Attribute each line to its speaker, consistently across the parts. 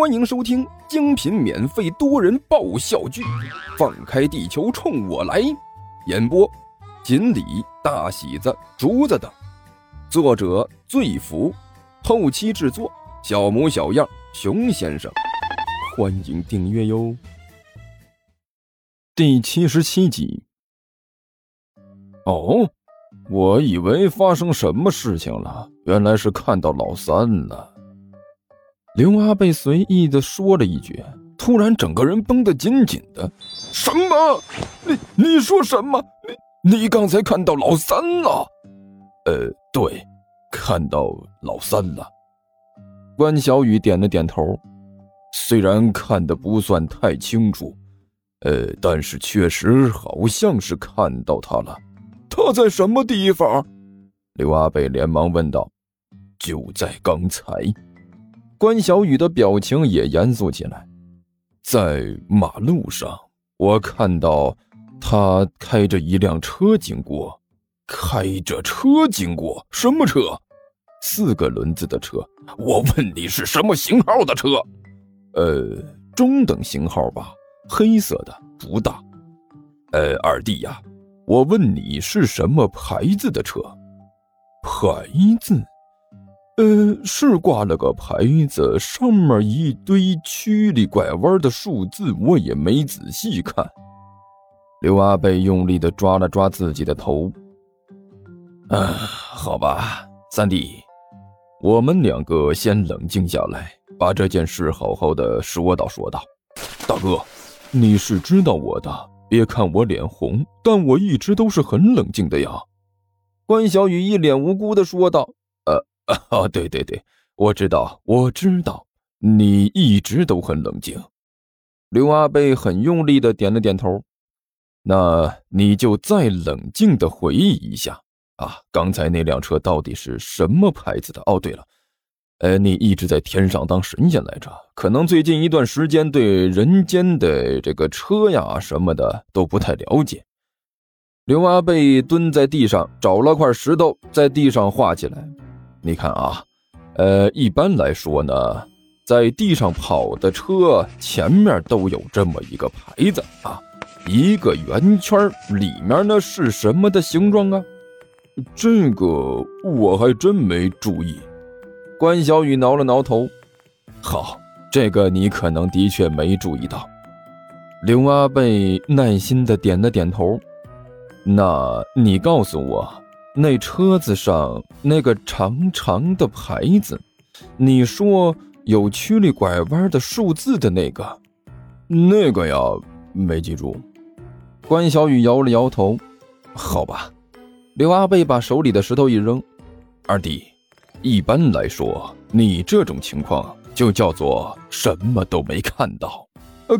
Speaker 1: 欢迎收听精品免费多人爆笑剧《放开地球冲我来》，演播：锦鲤、大喜子、竹子等，作者：醉福，后期制作：小模小样、熊先生。欢迎订阅哟。第七十七集。哦，我以为发生什么事情了，原来是看到老三了。刘阿贝随意的说了一句，突然整个人绷得紧紧的。什么？你你说什么？你你刚才看到老三了？呃，对，看到老三了。关小雨点了点头，虽然看的不算太清楚，呃，但是确实好像是看到他了。他在什么地方？刘阿贝连忙问道。就在刚才。关小雨的表情也严肃起来，在马路上，我看到他开着一辆车经过，开着车经过，什么车？四个轮子的车。我问你是什么型号的车？呃，中等型号吧，黑色的，不大。呃，二弟呀，我问你是什么牌子的车？牌子？呃，是挂了个牌子，上面一堆曲里拐弯的数字，我也没仔细看。刘阿贝用力的抓了抓自己的头。啊，好吧，三弟，我们两个先冷静下来，把这件事好好的说道说道。大哥，你是知道我的，别看我脸红，但我一直都是很冷静的呀。关小雨一脸无辜的说道。啊，对对对，我知道，我知道，你一直都很冷静。刘阿贝很用力的点了点头。那你就再冷静的回忆一下啊，刚才那辆车到底是什么牌子的？哦，对了，呃，你一直在天上当神仙来着，可能最近一段时间对人间的这个车呀什么的都不太了解。刘阿贝蹲在地上，找了块石头，在地上画起来。你看啊，呃，一般来说呢，在地上跑的车前面都有这么一个牌子啊，一个圆圈，里面呢是什么的形状啊？这个我还真没注意。关小雨挠了挠头，好，这个你可能的确没注意到。刘阿贝耐心的点了点头，那你告诉我。那车子上那个长长的牌子，你说有曲里拐弯的数字的那个，那个呀，没记住。关小雨摇了摇头。好吧，刘阿贝把手里的石头一扔。二弟，一般来说，你这种情况就叫做什么都没看到。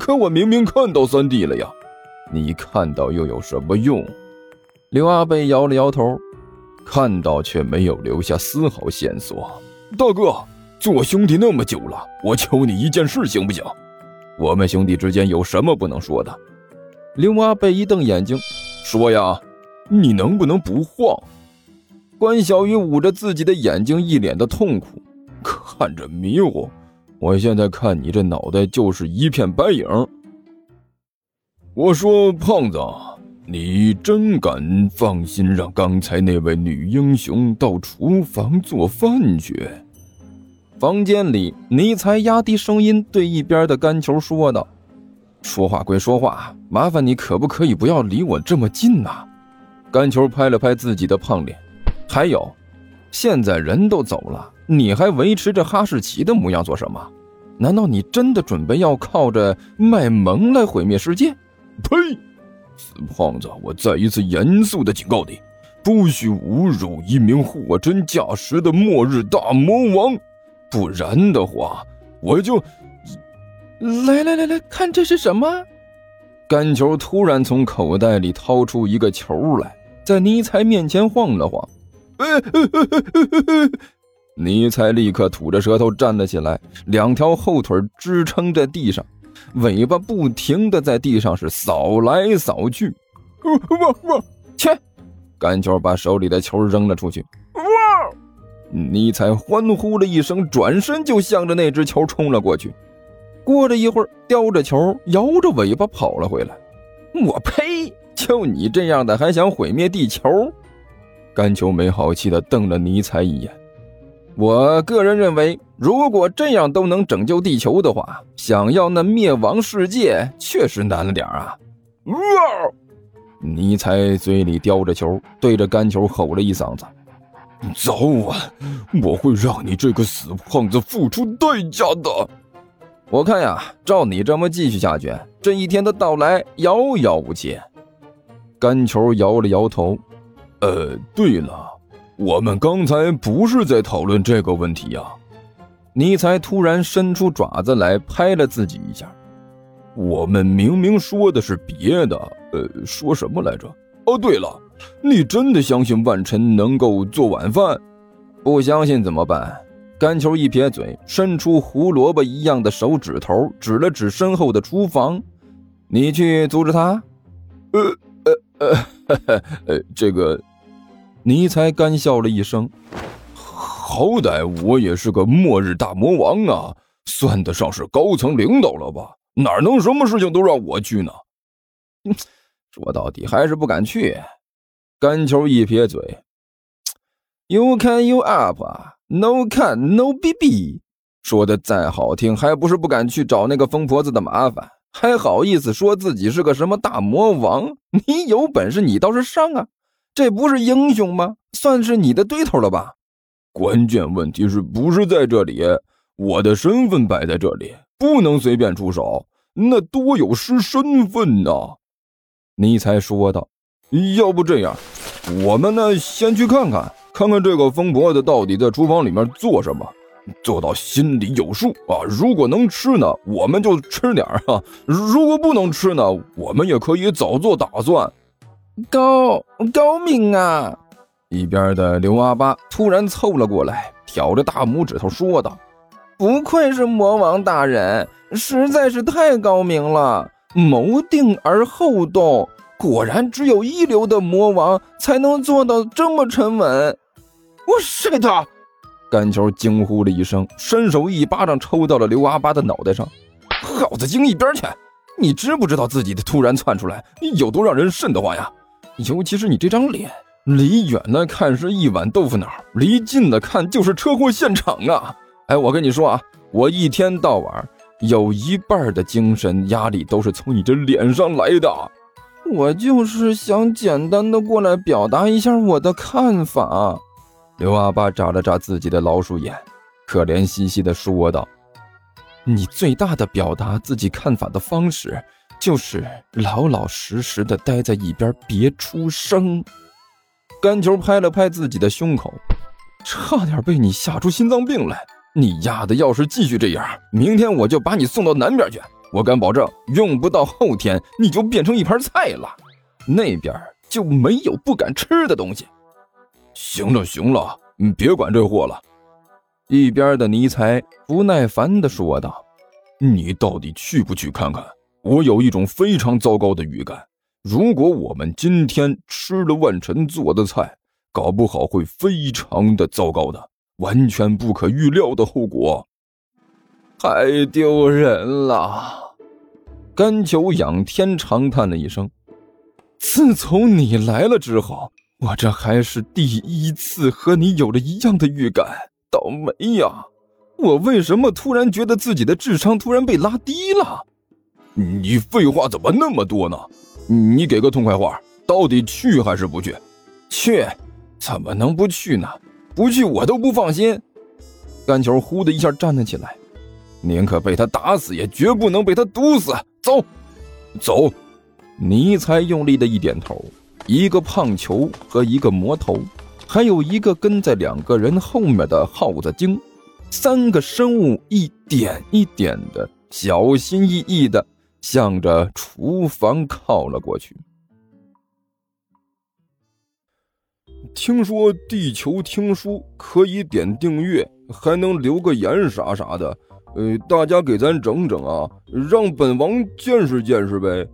Speaker 1: 可我明明看到三弟了呀！你看到又有什么用？刘阿贝摇了摇头。看到却没有留下丝毫线索，大哥，做兄弟那么久了，我求你一件事行不行？我们兄弟之间有什么不能说的？刘阿贝一瞪眼睛，说呀，你能不能不晃？关小雨捂着自己的眼睛，一脸的痛苦，看着迷糊。我现在看你这脑袋就是一片白影。我说，胖子。你真敢放心让刚才那位女英雄到厨房做饭去？房间里，尼才压低声音对一边的甘球说道：“说话归说话，麻烦你可不可以不要离我这么近呐？”甘球拍了拍自己的胖脸，还有，现在人都走了，你还维持着哈士奇的模样做什么？难道你真的准备要靠着卖萌来毁灭世界？呸！死胖子！我再一次严肃的警告你，不许侮辱一名货真价实的末日大魔王，不然的话，我就……
Speaker 2: 来来来来看这是什么？
Speaker 1: 干球突然从口袋里掏出一个球来，在尼采面前晃了晃。尼采立刻吐着舌头站了起来，两条后腿支撑在地上。尾巴不停的在地上是扫来扫去，哇哇！切！甘球把手里的球扔了出去。哇！尼采欢呼了一声，转身就向着那只球冲了过去。过了一会儿，叼着球，摇着尾巴跑了回来。我呸！就你这样的，还想毁灭地球？甘球没好气的瞪了尼采一眼。我个人认为，如果这样都能拯救地球的话，想要那灭亡世界确实难了点啊！哇！尼采嘴里叼着球，对着干球吼了一嗓子：“早晚我会让你这个死胖子付出代价的！”我看呀，照你这么继续下去，这一天的到来遥遥无期。干球摇了摇头：“呃，对了，我们刚才不是在讨论这个问题呀。”尼才突然伸出爪子来拍了自己一下。我们明明说的是别的，呃，说什么来着？哦，对了，你真的相信万晨能够做晚饭？不相信怎么办？甘球一撇嘴，伸出胡萝卜一样的手指头，指了指身后的厨房：“你去阻止他。”呃呃呃，呃，这个，尼才干笑了一声：“好歹我也是个末日大魔王啊，算得上是高层领导了吧？”哪能什么事情都让我去呢？说到底还是不敢去。甘球一撇嘴：“You can you up, no can no bb。”说的再好听，还不是不敢去找那个疯婆子的麻烦？还好意思说自己是个什么大魔王？你有本事你倒是上啊！这不是英雄吗？算是你的对头了吧？关键问题是不是在这里？我的身份摆在这里。不能随便出手，那多有失身份呐！尼才说道：“要不这样，我们呢先去看看，看看这个疯婆子到底在厨房里面做什么，做到心里有数啊。如果能吃呢，我们就吃点儿哈；如果不能吃呢，我们也可以早做打算。”高高明啊！一边的刘阿八突然凑了过来，挑着大拇指头说道。不愧是魔王大人，实在是太高明了，谋定而后动，果然只有一流的魔王才能做到这么沉稳。我睡他！甘球惊呼了一声，伸手一巴掌抽到了刘阿八的脑袋上。耗子精一边去！你知不知道自己的突然窜出来有多让人瘆得慌呀？尤其是你这张脸，离远了看是一碗豆腐脑，离近了看就是车祸现场啊！哎，我跟你说啊，我一天到晚有一半的精神压力都是从你这脸上来的。我就是想简单的过来表达一下我的看法。刘阿八眨了眨自己的老鼠眼，可怜兮兮的说道：“你最大的表达自己看法的方式，就是老老实实的待在一边，别出声。”甘球拍了拍自己的胸口，差点被你吓出心脏病来。你丫的，要是继续这样，明天我就把你送到南边去。我敢保证，用不到后天，你就变成一盘菜了。那边就没有不敢吃的东西。行了行了，你别管这货了。一边的尼才不耐烦地说道：“你到底去不去看看？我有一种非常糟糕的预感，如果我们今天吃了万晨做的菜，搞不好会非常的糟糕的。”完全不可预料的后果，太丢人了！甘求仰天长叹了一声。自从你来了之后，我这还是第一次和你有了一样的预感。倒霉呀！我为什么突然觉得自己的智商突然被拉低了？你废话怎么那么多呢？你给个痛快话，到底去还是不去？去？怎么能不去呢？不去我都不放心。甘球呼的一下站了起来，宁可被他打死，也绝不能被他毒死。走，走！尼才用力的一点头。一个胖球和一个魔头，还有一个跟在两个人后面的耗子精，三个生物一点一点的，小心翼翼的向着厨房靠了过去。听说地球听书可以点订阅，还能留个言啥啥的，呃，大家给咱整整啊，让本王见识见识呗。